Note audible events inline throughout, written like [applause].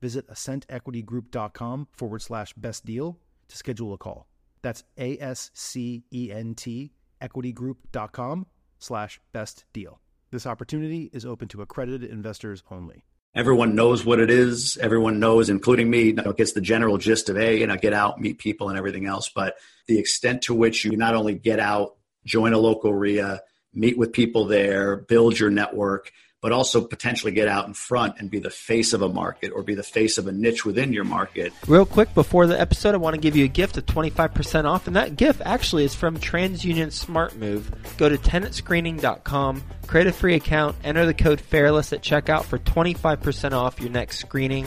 visit ascentequitygroup.com forward slash best deal to schedule a call. That's A S C E N T equitygroup.com slash best deal. This opportunity is open to accredited investors only. Everyone knows what it is. Everyone knows, including me, you know, gets the general gist of, hey, you know, get out, meet people and everything else. But the extent to which you not only get out, join a local REIA, meet with people there, build your network, but also potentially get out in front and be the face of a market or be the face of a niche within your market. Real quick before the episode, I want to give you a gift of 25% off, and that gift actually is from TransUnion Smart Move. Go to tenantscreening.com, create a free account, enter the code FAIRLESS at checkout for 25% off your next screening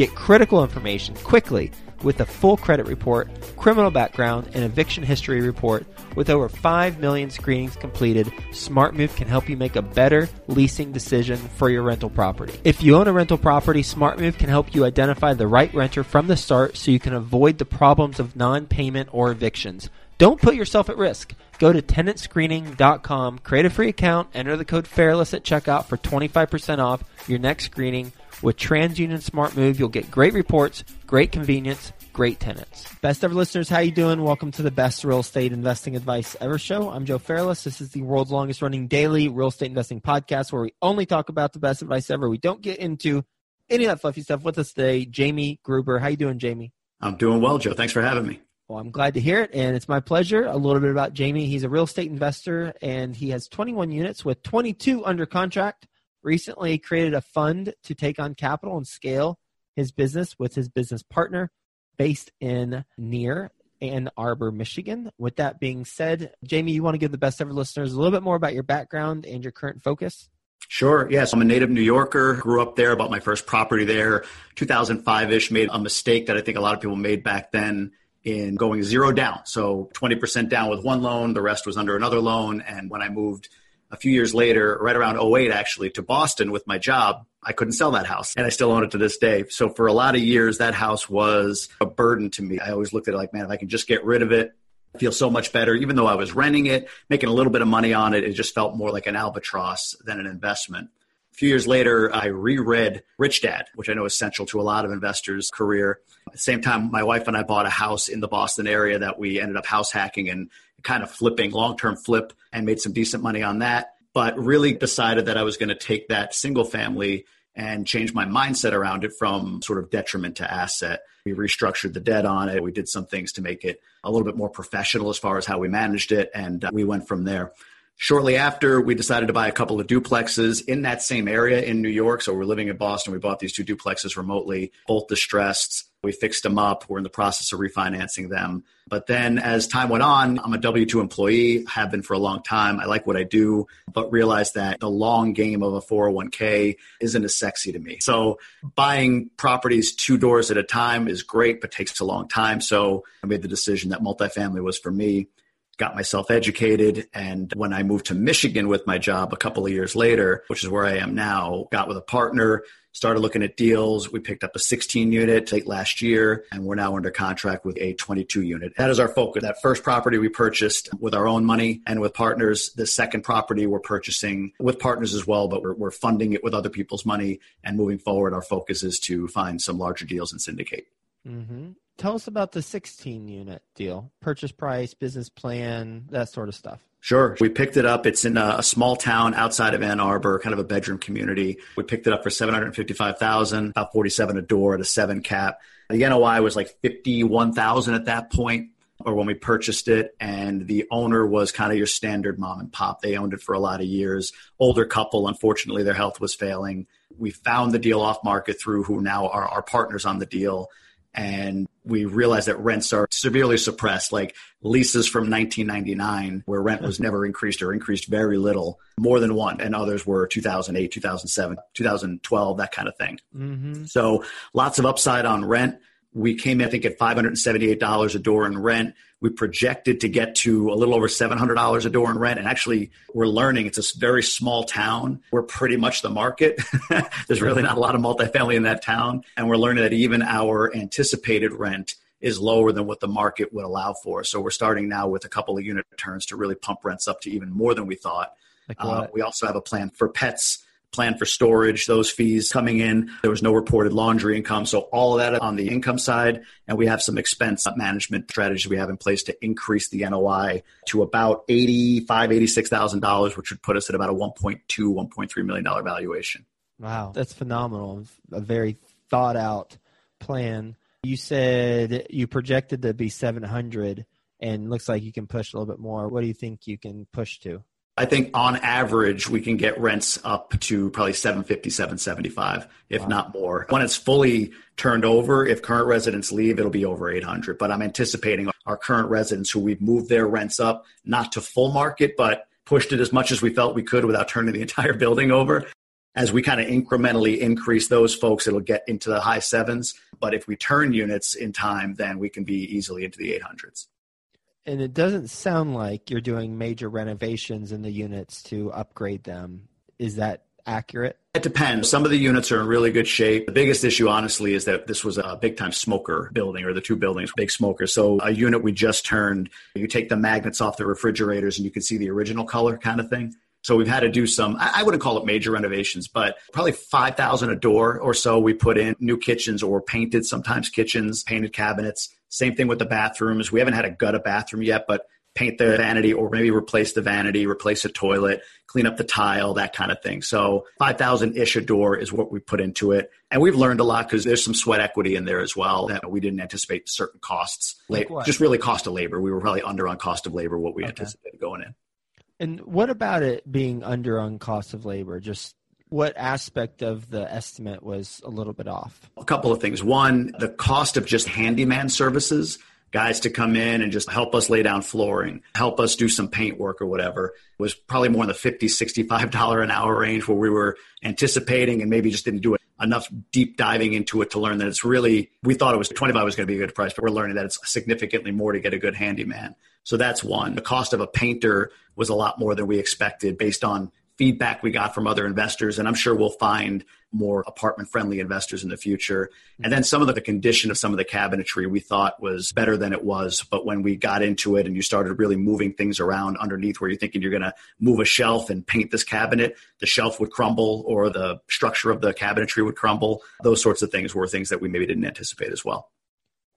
Get critical information quickly with a full credit report, criminal background, and eviction history report. With over 5 million screenings completed, SmartMove can help you make a better leasing decision for your rental property. If you own a rental property, SmartMove can help you identify the right renter from the start so you can avoid the problems of non payment or evictions. Don't put yourself at risk. Go to tenantscreening.com, create a free account, enter the code FAIRLESS at checkout for 25% off your next screening. With TransUnion Smart Move, you'll get great reports, great convenience, great tenants. Best ever listeners, how you doing? Welcome to the best real estate investing advice ever show. I'm Joe Fairless. This is the world's longest running daily real estate investing podcast where we only talk about the best advice ever. We don't get into any of that fluffy stuff. With us today, Jamie Gruber. How you doing, Jamie? I'm doing well, Joe. Thanks for having me. Well, I'm glad to hear it, and it's my pleasure. A little bit about Jamie. He's a real estate investor, and he has 21 units with 22 under contract. Recently created a fund to take on capital and scale his business with his business partner based in near Ann Arbor, Michigan. With that being said, Jamie, you want to give the best ever listeners a little bit more about your background and your current focus? Sure. Yes. I'm a native New Yorker, grew up there, bought my first property there, 2005 ish, made a mistake that I think a lot of people made back then in going zero down. So 20% down with one loan, the rest was under another loan. And when I moved a few years later, right around 08 actually, to Boston with my job, I couldn't sell that house and I still own it to this day. So for a lot of years, that house was a burden to me. I always looked at it like, man, if I can just get rid of it, I feel so much better. Even though I was renting it, making a little bit of money on it, it just felt more like an albatross than an investment A few years later, I reread Rich Dad, which I know is central to a lot of investors' career. At the same time, my wife and I bought a house in the Boston area that we ended up house hacking and kind of flipping, long term flip, and made some decent money on that. But really decided that I was going to take that single family and change my mindset around it from sort of detriment to asset. We restructured the debt on it. We did some things to make it a little bit more professional as far as how we managed it, and uh, we went from there Shortly after, we decided to buy a couple of duplexes in that same area in New York. So we're living in Boston. We bought these two duplexes remotely, both distressed. We fixed them up. We're in the process of refinancing them. But then as time went on, I'm a W 2 employee, have been for a long time. I like what I do, but realized that the long game of a 401k isn't as sexy to me. So buying properties two doors at a time is great, but takes a long time. So I made the decision that multifamily was for me got myself educated. And when I moved to Michigan with my job a couple of years later, which is where I am now, got with a partner, started looking at deals. We picked up a 16 unit late last year, and we're now under contract with a 22 unit. That is our focus. That first property we purchased with our own money and with partners. The second property we're purchasing with partners as well, but we're, we're funding it with other people's money. And moving forward, our focus is to find some larger deals and syndicate. Mm-hmm tell us about the 16 unit deal purchase price business plan that sort of stuff Sure. We picked it up. It's in a, small town outside of Ann Arbor, kind of a bedroom community. We picked it up for 755,000, about 47 a door at a seven cap. The NOI was like 51,000 at that point or when we purchased it and the owner was kind of your standard mom and pop. They owned it for a lot of years. Older couple, unfortunately their health was failing. We found the deal off market through who now are our partners on the deal and we realized that rents are severely suppressed, like leases from 1999, where rent was never increased or increased very little, more than one, and others were 2008, 2007, 2012, that kind of thing. Mm-hmm. So lots of upside on rent. We came in, I think, at $578 a door in rent. We projected to get to a little over $700 a door in rent. And actually, we're learning it's a very small town. We're pretty much the market. [laughs] There's really not a lot of multifamily in that town. And we're learning that even our anticipated rent is lower than what the market would allow for. So we're starting now with a couple of unit turns to really pump rents up to even more than we thought. Like uh, we also have a plan for pets plan for storage, those fees coming in. There was no reported laundry income. So all of that on the income side. And we have some expense management strategies we have in place to increase the NOI to about $85,000, $86,000, which would put us at about a $1.2, $1.3 million valuation. Wow. That's phenomenal. A very thought out plan. You said you projected to be 700 and looks like you can push a little bit more. What do you think you can push to? I think on average we can get rents up to probably 750, 775, if wow. not more. When it's fully turned over, if current residents leave, it'll be over 800. But I'm anticipating our current residents who we've moved their rents up, not to full market, but pushed it as much as we felt we could without turning the [laughs] entire building over. As we kind of incrementally increase those folks, it'll get into the high sevens. But if we turn units in time, then we can be easily into the 800s and it doesn't sound like you're doing major renovations in the units to upgrade them. Is that accurate? It depends. Some of the units are in really good shape. The biggest issue, honestly, is that this was a big time smoker building or the two buildings, big smokers. So a unit we just turned, you take the magnets off the refrigerators and you can see the original color kind of thing. So we've had to do some, I wouldn't call it major renovations, but probably 5,000 a door or so we put in new kitchens or painted sometimes kitchens, painted cabinets same thing with the bathrooms. We haven't had a gut a bathroom yet, but paint the vanity or maybe replace the vanity, replace a toilet, clean up the tile, that kind of thing. So 5,000 ish a door is what we put into it. And we've learned a lot because there's some sweat equity in there as well that we didn't anticipate certain costs, like just really cost of labor. We were probably under on cost of labor what we okay. anticipated going in. And what about it being under on cost of labor? Just what aspect of the estimate was a little bit off? A couple of things. One, the cost of just handyman services, guys to come in and just help us lay down flooring, help us do some paint work or whatever, It was probably more in the $50, $65 an hour range where we were anticipating and maybe just didn't do enough deep diving into it to learn that it's really, we thought it was 25 was going to be a good price, but we're learning that it's significantly more to get a good handyman. So that's one. The cost of a painter was a lot more than we expected based on feedback we got from other investors. And I'm sure we'll find more apartment friendly investors in the future. And then some of the condition of some of the cabinetry we thought was better than it was. But when we got into it and you started really moving things around underneath where you're thinking you're going to move a shelf and paint this cabinet, the shelf would crumble or the structure of the cabinetry would crumble. Those sorts of things were things that we maybe didn't anticipate as well.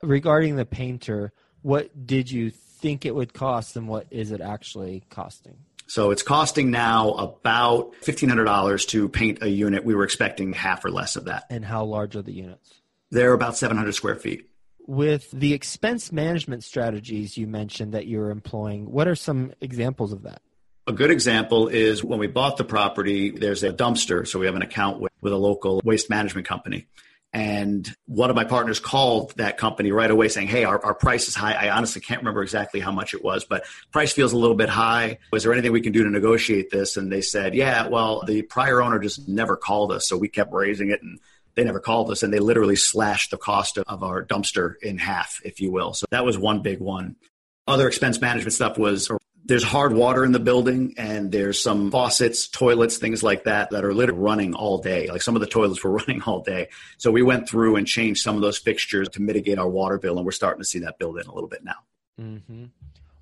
Regarding the painter, what did you think it would cost and what is it actually costing? So it's costing now about $1,500 to paint a unit. We were expecting half or less of that. And how large are the units? They're about 700 square feet. With the expense management strategies you mentioned that you're employing, what are some examples of that? A good example is when we bought the property, there's a dumpster. So we have an account with, with a local waste management company. And one of my partners called that company right away saying, Hey, our, our price is high. I honestly can't remember exactly how much it was, but price feels a little bit high. Was there anything we can do to negotiate this? And they said, Yeah, well, the prior owner just never called us. So we kept raising it and they never called us and they literally slashed the cost of, of our dumpster in half, if you will. So that was one big one. Other expense management stuff was there's hard water in the building and there's some faucets, toilets, things like that that are literally running all day. Like some of the toilets were [laughs] running all day. So we went through and changed some of those fixtures to mitigate our water bill and we're starting to see that build in a little bit now. Mm-hmm.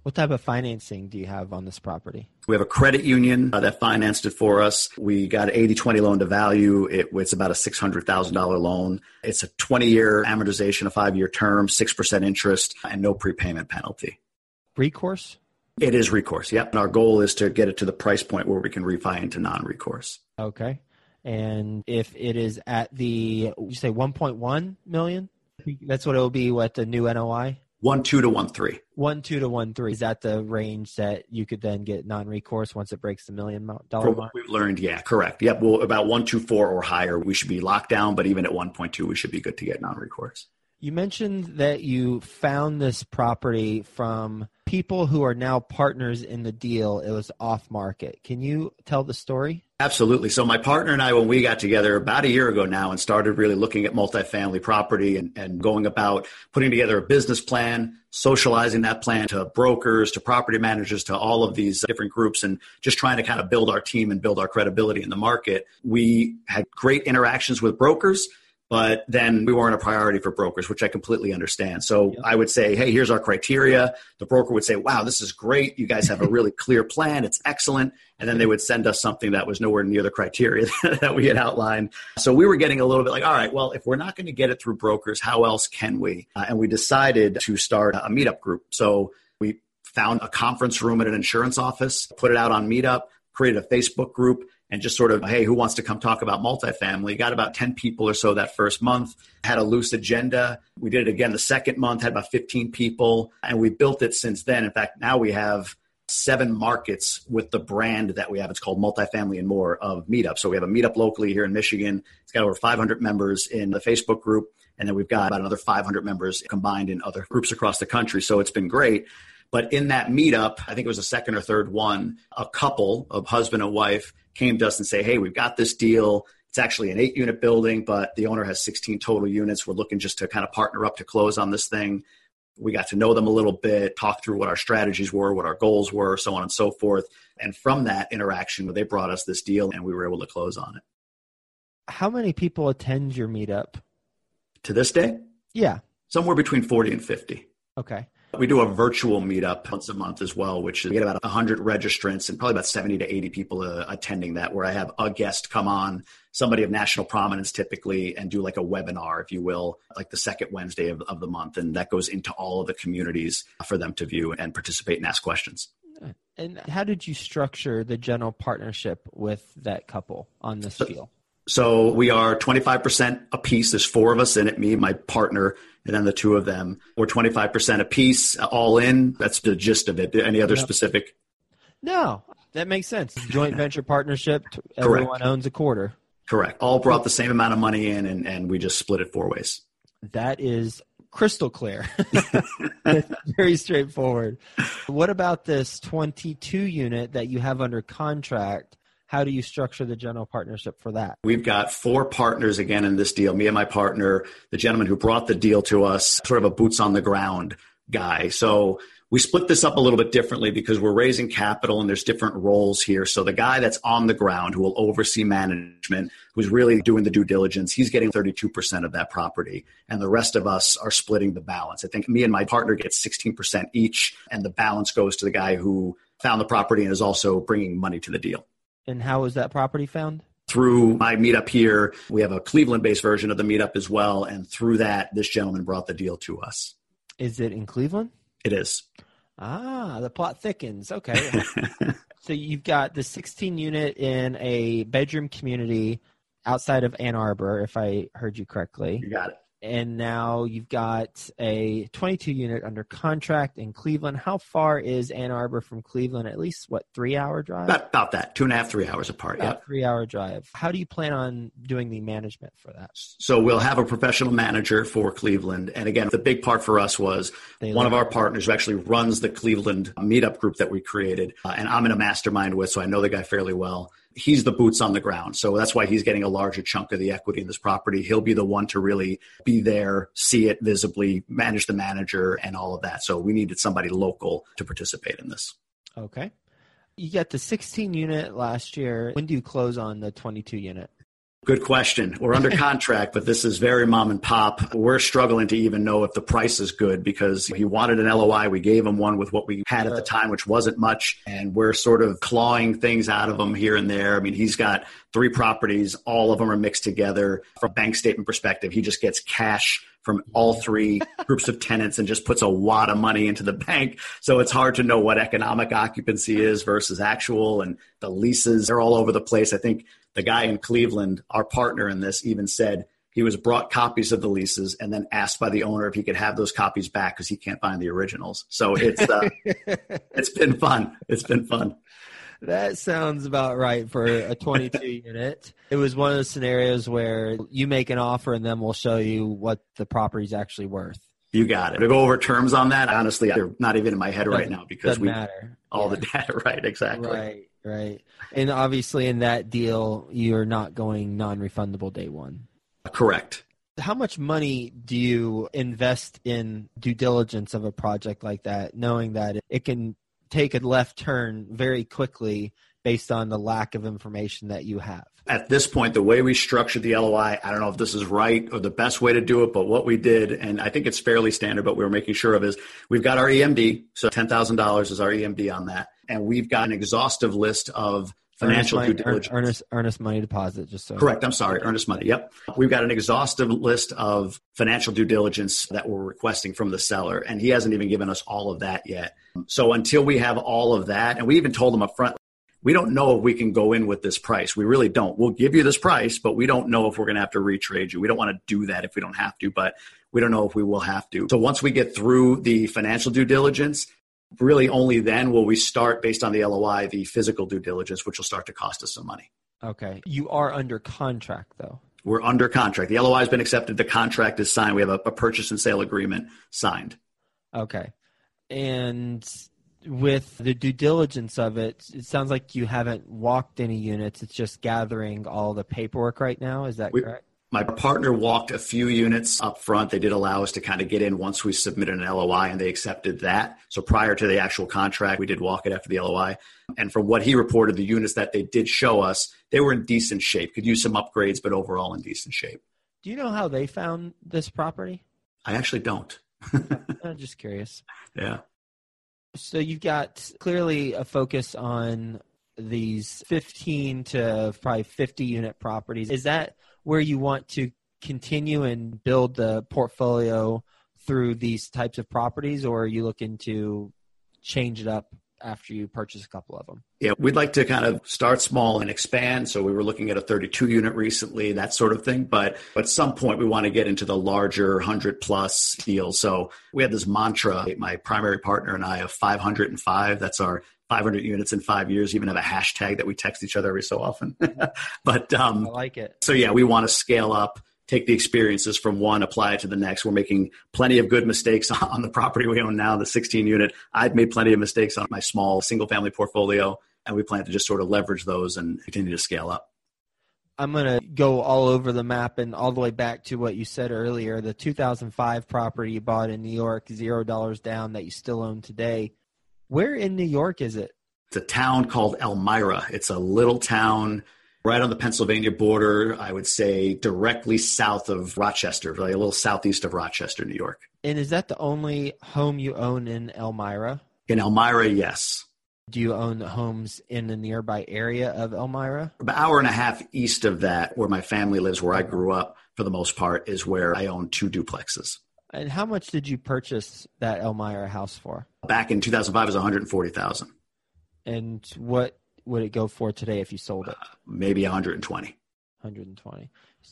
What type of financing do you have on this property? We have a credit union uh, that financed it for us. We got an 80 20 loan to value. It, it's about a $600,000 loan. It's a 20 year amortization, a five year term, 6% interest, and no prepayment penalty. Recourse? It is recourse. Yep. And our goal is to get it to the price point where we can refi into non-recourse. Okay. And if it is at the, you say 1.1 million? That's what it will be. What the new NOI? One two to one three. One two to one three. Is that the range that you could then get non-recourse once it breaks the million dollar From what we've learned, yeah, correct. Yep. Well, about one two four or higher, we should be locked down. But even at one point two, we should be good to get non-recourse. You mentioned that you found this property from people who are now partners in the deal. It was off market. Can you tell the story? Absolutely. So my partner and I, when we got together about a year ago now and started really looking at multifamily property and, and going about putting together a business plan, socializing that plan to brokers, to property managers, to all of these different groups and just trying to kind of build our team and build our credibility in the market. We had great interactions with brokers but then we weren't a priority for brokers, which I completely understand. So. I would say, hey, here's our criteria. The broker would say, wow, this is great. You guys have a really [laughs] clear plan. It's excellent. And then they would send us something that was nowhere near the criteria [laughs] that we had outlined. So we were getting a little bit like, all right, well, if we're not going to get it through brokers, how else can we? Uh, and we decided to start a meetup group. So we found a conference room at an insurance office, put it out on Meetup, created a Facebook group and just sort of, hey, who wants to come talk about multifamily? Got about 10 people or so that first month, had a loose agenda. We did it again the second month, had about 15 people, and we built it since then. In fact, now we have seven markets with the brand that we have. It's called Multifamily and More of Meetup. So we have a meetup locally here in Michigan. It's got over 500 members in the Facebook group. And then we've got about another 500 members combined in other groups across the country. So it's been great. But in that meetup, I think it was the second or third one, a couple of husband and wife came to us and say, Hey, we've got this deal. It's actually an eight unit building, but the owner has 16 total units. We're looking just to kind of partner up to close on this thing. We got to know them a little bit, talk through what our strategies were, what our goals were, so on and so forth. And from that interaction, they brought us this deal and we were able to close on it. How many people attend your meetup? To this day? Yeah. Somewhere between 40 and 50. Okay. We do a virtual meetup once a month as well, which we get about 100 registrants and probably about 70 to 80 people uh, attending that, where I have a guest come on, somebody of national prominence typically, and do like a webinar, if you will, like the second Wednesday of, of the month. And that goes into all of the communities for them to view and participate and ask questions. And how did you structure the general partnership with that couple on this so, deal? So we are 25% a piece. There's four of us in it, me, my partner, and then the two of them. We're 25% a piece, all in. That's the gist of it. Any other yep. specific? No, that makes sense. Joint venture partnership. Everyone Correct. owns a quarter. Correct. All brought the same amount of money in, and, and we just split it four ways. That is crystal clear. [laughs] very straightforward. What about this 22 unit that you have under contract? How do you structure the general partnership for that? We've got four partners again in this deal. Me and my partner, the gentleman who brought the deal to us, sort of a boots on the ground guy. So we split this up a little bit differently because we're raising capital and there's different roles here. So the guy that's on the ground who will oversee management, who's really doing the due diligence, he's getting 32% of that property. And the rest of us are splitting the balance. I think me and my partner get 16% each, and the balance goes to the guy who found the property and is also bringing money to the deal. And how was that property found? Through my meetup here, we have a Cleveland based version of the meetup as well. And through that, this gentleman brought the deal to us. Is it in Cleveland? It is. Ah, the plot thickens. Okay. [laughs] so you've got the 16 unit in a bedroom community outside of Ann Arbor, if I heard you correctly. You got it. And now you've got a 22 unit under contract in Cleveland. How far is Ann Arbor from Cleveland? At least what three hour drive? About, about that, two and a half, three hours apart. About Yeah. three hour drive. How do you plan on doing the management for that? So we'll have a professional manager for Cleveland. And again, the big part for us was They one of our partners who actually runs the Cleveland meetup group that we created. Uh, and I'm in a mastermind with, so I know the guy fairly well. He's the boots on the ground. So that's why he's getting a larger chunk of the equity in this property. He'll be the one to really be there, see it visibly, manage the manager and all of that. So we needed somebody local to participate in this. Okay. You got the 16 unit last year. When do you close on the 22 unit? Good question. We're under contract, but this is very mom and pop. We're struggling to even know if the price is good because he wanted an LOI. We gave him one with what we had at the time, which wasn't much. And we're sort of clawing things out of him here and there. I mean, he's got three properties. All of them are mixed together. From a bank statement perspective, he just gets cash from all three groups of tenants and just puts a wad of money into the bank. So it's hard to know what economic occupancy is versus actual and the leases are all over the place. I think the guy in Cleveland, our partner in this, even said he was brought copies of the leases and then asked by the owner if he could have those copies back because he can't find the originals. So it's uh, [laughs] it's been fun. It's been fun. That sounds about right for a 22 [laughs] unit. It was one of those scenarios where you make an offer and then we'll show you what the property's actually worth. You got it. To go over terms on that, honestly, they're not even in my head right Doesn't- now because we matter. all Yeah. the data. [laughs] Right, exactly. Right, right. And obviously, in that deal, you're not going non refundable day one. Correct. How much money do you invest in due diligence of a project like that, knowing that it can take a left turn very quickly based on the lack of information that you have? At this point, the way we structured the LOI, I don't know if this is right or the best way to do it, but what we did, and I think it's fairly standard, but we were making sure of is we've got our EMD. So $10,000 is our EMD on that. And we've got an exhaustive list of financial earnest, due money, er, diligence. earnest, earnest money deposit, just so Correct. I'm sorry. Earnest money. Yep. We've got an exhaustive list of financial due diligence that we're requesting from the seller, and he hasn't even given us all of that yet. So until we have all of that, and we even told him up front, we don't know if we can go in with this price. We really don't. We'll give you this price, but we don't know if we're going to have to retrade you. We don't want to do that if we don't have to, but we don't know if we will have to. So once we get through the financial due diligence, really only then will we start based on the LOI, the physical due diligence, which will start to cost us some money. Okay. You are under contract, though. We're under contract. The LOI has been accepted. The contract is signed. We have a, a purchase and sale agreement signed. Okay. And with the due diligence of it, it sounds like you haven't walked any units. It's just gathering all the paperwork right now. Is that We- correct? My partner walked a few units up front. They did allow us to kind of get in once we submitted an LOI and they accepted that. So prior to the actual contract, we did walk it after the LOI. And from what he reported, the units that they did show us, they were in decent shape. Could use some upgrades, but overall in decent shape. Do you know how they found this property? I actually don't. [laughs] I'm just curious. Yeah. So you've got clearly a focus on these 15 to probably 50 unit properties. Is that where you want to continue and build the portfolio through these types of properties, or are you looking to change it up after you purchase a couple of them? Yeah, we'd like to kind of start small and expand. So we were looking at a 32 unit recently, that sort of thing. But at some point, we want to get into the larger 100 plus deals. So we have this mantra, my primary partner and I, of 505. That's our 500 units in five years. Even have a hashtag that we text each other every so often. [laughs] but um, I like it. so yeah, we want to scale up, take the experiences from one, apply it to the next. We're making plenty of good mistakes [laughs] on the property we own now, the 16 unit. I've made plenty of mistakes on my small single family portfolio, and we plan to just sort of leverage those and continue to scale up. I'm going to go all over the map and all the way back to what you said earlier. The 2005 property you bought in New York, zero dollars down, that you still own today. Where in New York is it? It's a town called Elmira. It's a little town right on the Pennsylvania border, I would say directly south of Rochester, like a little southeast of Rochester, New York. And is that the only home you own in Elmira? In Elmira, yes. Do you own homes in the nearby area of Elmira? About an hour and a half east of that, where my family lives, where I grew up for the most part, is where I own two duplexes. And how much did you purchase that Elmira house for? Back in 2005, it was 140,000, And what would it go for today if you sold it? Uh, maybe 120. 120.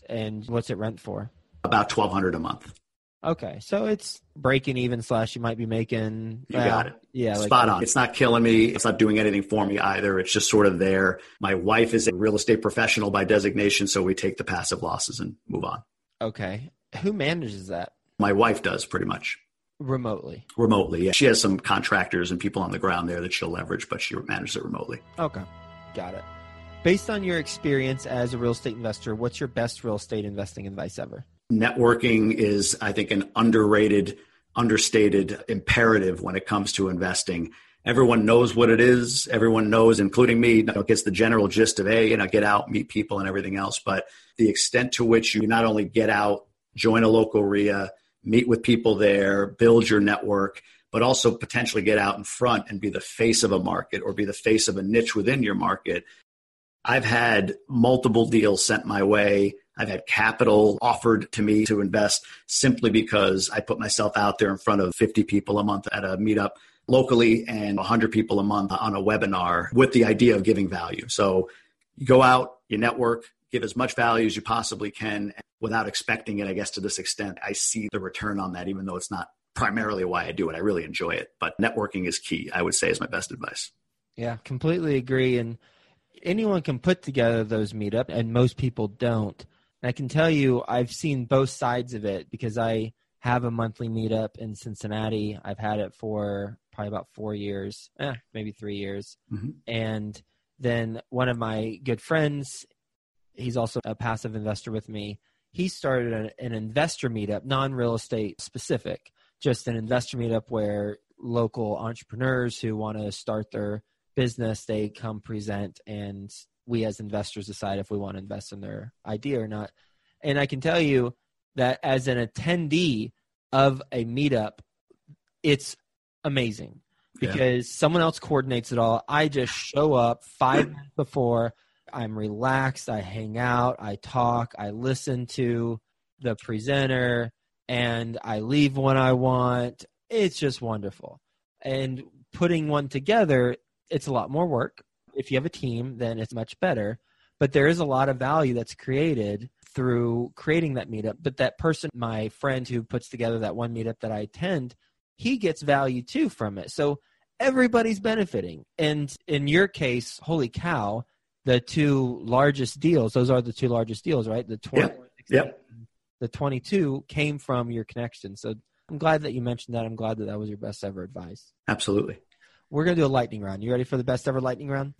And what's it rent for? About 1200 a month. Okay, so it's breaking even slash you might be making. You got it. Yeah, like- Spot on. It's not killing me. It's not doing anything for me either. It's just sort of there. My wife is a real estate professional by designation, so we take the passive losses and move on. Okay, who manages that My wife does pretty much remotely? remotely. Yeah. She has some contractors and people on the ground there that she'll leverage, but she manages it remotely. Okay, got it. Based on your experience as a real estate investor, what's your best real estate investing advice ever? Networking is, I think, an underrated, understated imperative when it comes to investing. Everyone knows what it is. Everyone knows, including me, you know, gets the general gist of, hey, you know, get out, meet people and everything else. But the extent to which you not only get out, join a local REIA, meet with people there, build your network, but also potentially get out in front and be the face of a market or be the face of a niche within your market. I've had multiple deals sent my way. I've had capital offered to me to invest simply because I put myself out there in front of 50 people a month at a meetup locally and 100 people a month on a webinar with the idea of giving value. So you go out, you network, give as much value as you possibly can without expecting it, I guess, to this extent. I see the return on that, even though it's not primarily why I do it. I really enjoy it. But networking is key, I would say, is my best advice. Yeah, completely agree. And anyone can put together those meetup, and most people don't. And I can tell you, I've seen both sides of it because I have a monthly meetup in Cincinnati. I've had it for probably about four years, eh, maybe three years. Mhm. And then one of my good friends, he's also a passive investor with me. He started an, an investor meetup, non real estate specific, just an investor meetup where local entrepreneurs who want to start their business they come present and we as investors decide if we want to invest in their idea or not and i can tell you that as an attendee of a meetup it's amazing Yeah. because someone else coordinates it all i just show up five minutes before i'm relaxed i hang out i talk i listen to the presenter and i leave when i want. It's just wonderful. And putting one together it's a lot more work. If you have a team then it's much better. But there is a lot of value that's created through creating that meetup. But that person my friend who puts together that one meetup that i attend he gets value too from it. So everybody's benefiting. And in your case holy cow the two largest deals those are the two largest deals right the 20 Yep. the 22 came from your connection so i'm glad that you mentioned that i'm glad that that was your best ever advice Absolutely. we're going to do a lightning round. You ready for the best ever lightning round?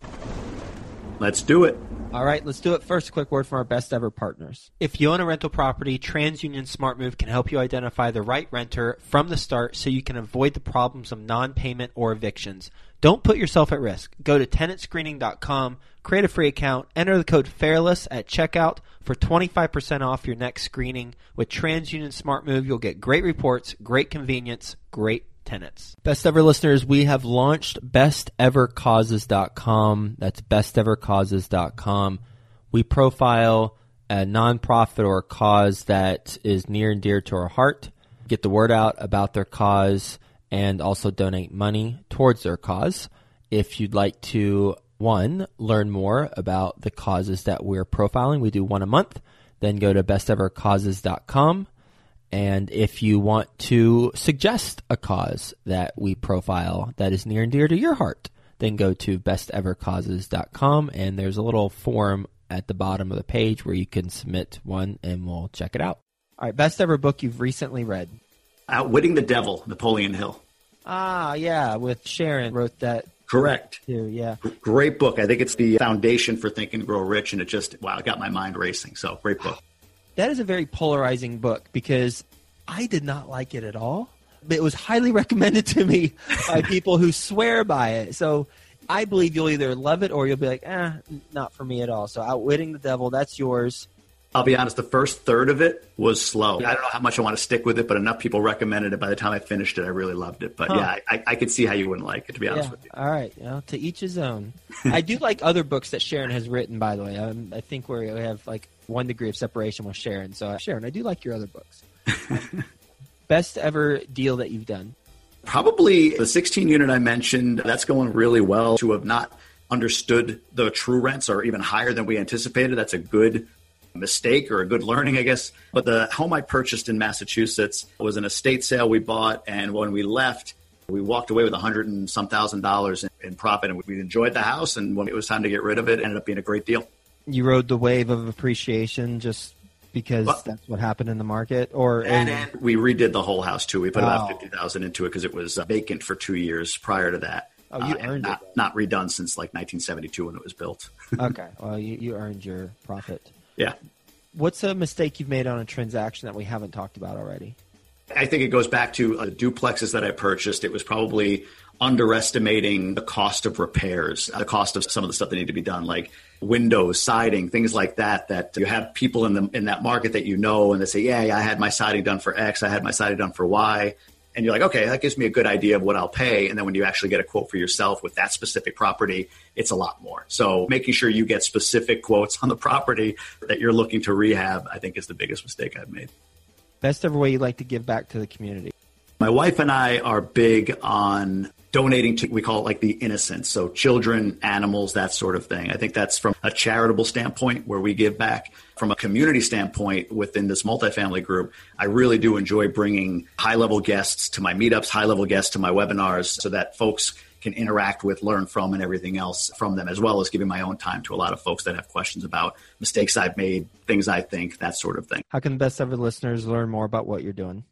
Let's do it. All right, let's do it. First, a quick word from our best ever partners. If you own a rental property, TransUnion SmartMove can help you identify the right renter from the start so you can avoid the problems of non payment or evictions. Don't put yourself at risk. Go to tenantscreening.com, create a free account, enter the code FAIRLESS at checkout for 25% off your next screening. With TransUnion SmartMove, you'll get great reports, great convenience, great tenants. Best ever listeners, we have launched bestevercauses.com. That's bestevercauses.com. We profile a nonprofit or a cause that is near and dear to our heart, get the word out about their cause, and also donate money towards their cause. If you'd like to, one, learn more about the causes that we're profiling, we do one a month, then go to bestevercauses.com. And if you want to suggest a cause that we profile that is near and dear to your heart, then go to bestevercauses.com and there's a little form at the bottom of the page where you can submit one and we'll check it out. All right, best ever book you've recently read. Outwitting the Devil, Napoleon Hill. Ah, yeah, with Sharon wrote that Correct. too. Yeah. Great book. I think it's the foundation for Think and Grow Rich, and it just, wow, it got my mind racing. So, great book. That is a very polarizing book because I did not like it at all. But it was highly [laughs] recommended to me by people who swear by it. So I believe you'll either love it or you'll be like, eh, not for me at all. So Outwitting the Devil, that's yours. I'll be honest, the first third of it was slow. I don't know how much I want to stick with it, but enough people recommended it. By the time I finished it, I really loved it. But Huh. yeah, I, I could see how you wouldn't like it, to be honest Yeah. with you. All right. You know, to each his own. [laughs] I do like other books that Sharon has written, by the way. Um, I think we have like one degree of separation with Sharon. So, uh, Sharon, I do like your other books. [laughs] Best ever deal that you've done. Probably the 16 unit I mentioned, that's going really well. To have not understood the true rents are even higher than we anticipated, that's a good mistake or a good learning, I guess. But the home I purchased in Massachusetts was an estate sale we bought. And when we left, we walked away with a hundred and some thousand dollars in, in profit. And we enjoyed the house. And when it was time to get rid of it, it ended up being a great deal. You rode the wave of appreciation just because well, that's what happened in the market or and, and we redid the whole house too we put about 50000 into it because it was uh, vacant for two years prior to that Oh, you uh, earned not, it. Not redone since like 1972 when it was built. [laughs] okay. Well, you, you earned your profit. Yeah. What's a mistake you've made on a transaction that we haven't talked about already? I think it goes back to uh, duplexes that I purchased. It was probably underestimating the cost of repairs, the cost of some of the stuff that need to be done, like windows, siding, things like that. That you have people in the in that market that you know, and they say, "Yeah, yeah I had my siding done for X, I had my siding done for Y," and you're like, okay, that gives me a good idea of what I'll pay. And then when you actually get a quote for yourself with that specific property, it's a lot more. So making sure you get specific quotes on the property that you're looking to rehab, I think is the biggest mistake I've made. Best ever way you'd like to give back to the community? My wife and I are big on donating to, we call it like the innocent. So children, animals, that sort of thing. I think that's from a charitable standpoint where we give back. From a community standpoint within this multifamily group, I really do enjoy bringing high level guests to my meetups, high level guests to my webinars so that folks can interact with, learn from, and everything else from them, as well as giving my own time to a lot of folks that have questions about mistakes I've made, things I think, that sort of thing. How can the best ever listeners learn more about what you're doing?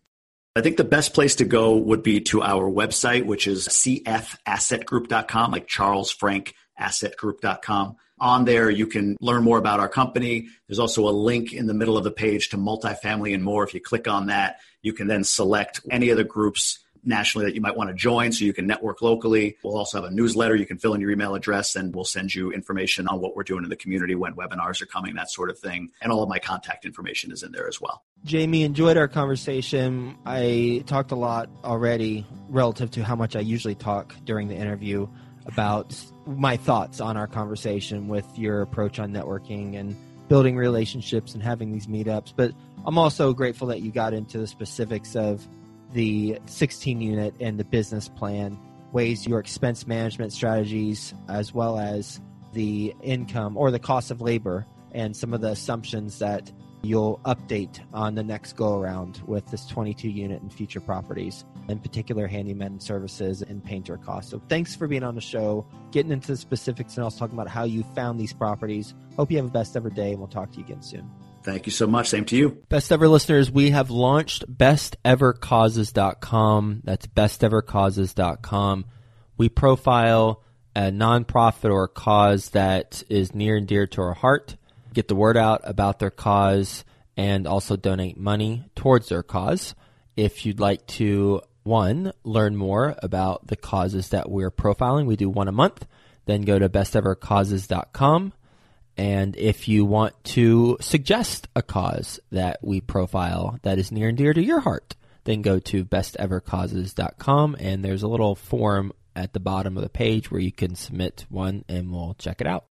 I think the best place to go would be to our website, which is cfassetgroup.com, like Charles Frank assetgroup.com. On there, you can learn more about our company. There's also a link in the middle of the page to multifamily and more. If you click on that, you can then select any of the groups nationally that you might want to join so you can network locally. We'll also have a newsletter. You can fill in your email address and we'll send you information on what we're doing in the community when webinars are coming, that sort of thing. And all of my contact information is in there as well. Jamie, enjoyed our conversation. I talked a lot already relative to how much I usually talk during the interview about my thoughts on our conversation with your approach on networking and building relationships and having these meetups. But I'm also grateful that you got into the specifics of the 16 unit and the business plan, weighs your expense management strategies as well as the income or the cost of labor and some of the assumptions that you'll update on the next go around with this 22 unit and future properties, in particular handyman services and painter costs. So thanks for being on the show, getting into the specifics and also talking about how you found these properties. Hope you have a best ever day and we'll talk to you again soon. Thank you so much. Same to you. Best ever listeners, we have launched bestevercauses.com. That's bestevercauses.com. We profile a nonprofit or a cause that is near and dear to our heart, get the word out about their cause, and also donate money towards their cause. If you'd like to, one, learn more about the causes that we're profiling, we do one a month, then go to bestevercauses.com and if you want to suggest a cause that we profile that is near and dear to your heart, then go to bestevercauses.com and there's a little form at the bottom of the page where you can submit one and we'll check it out.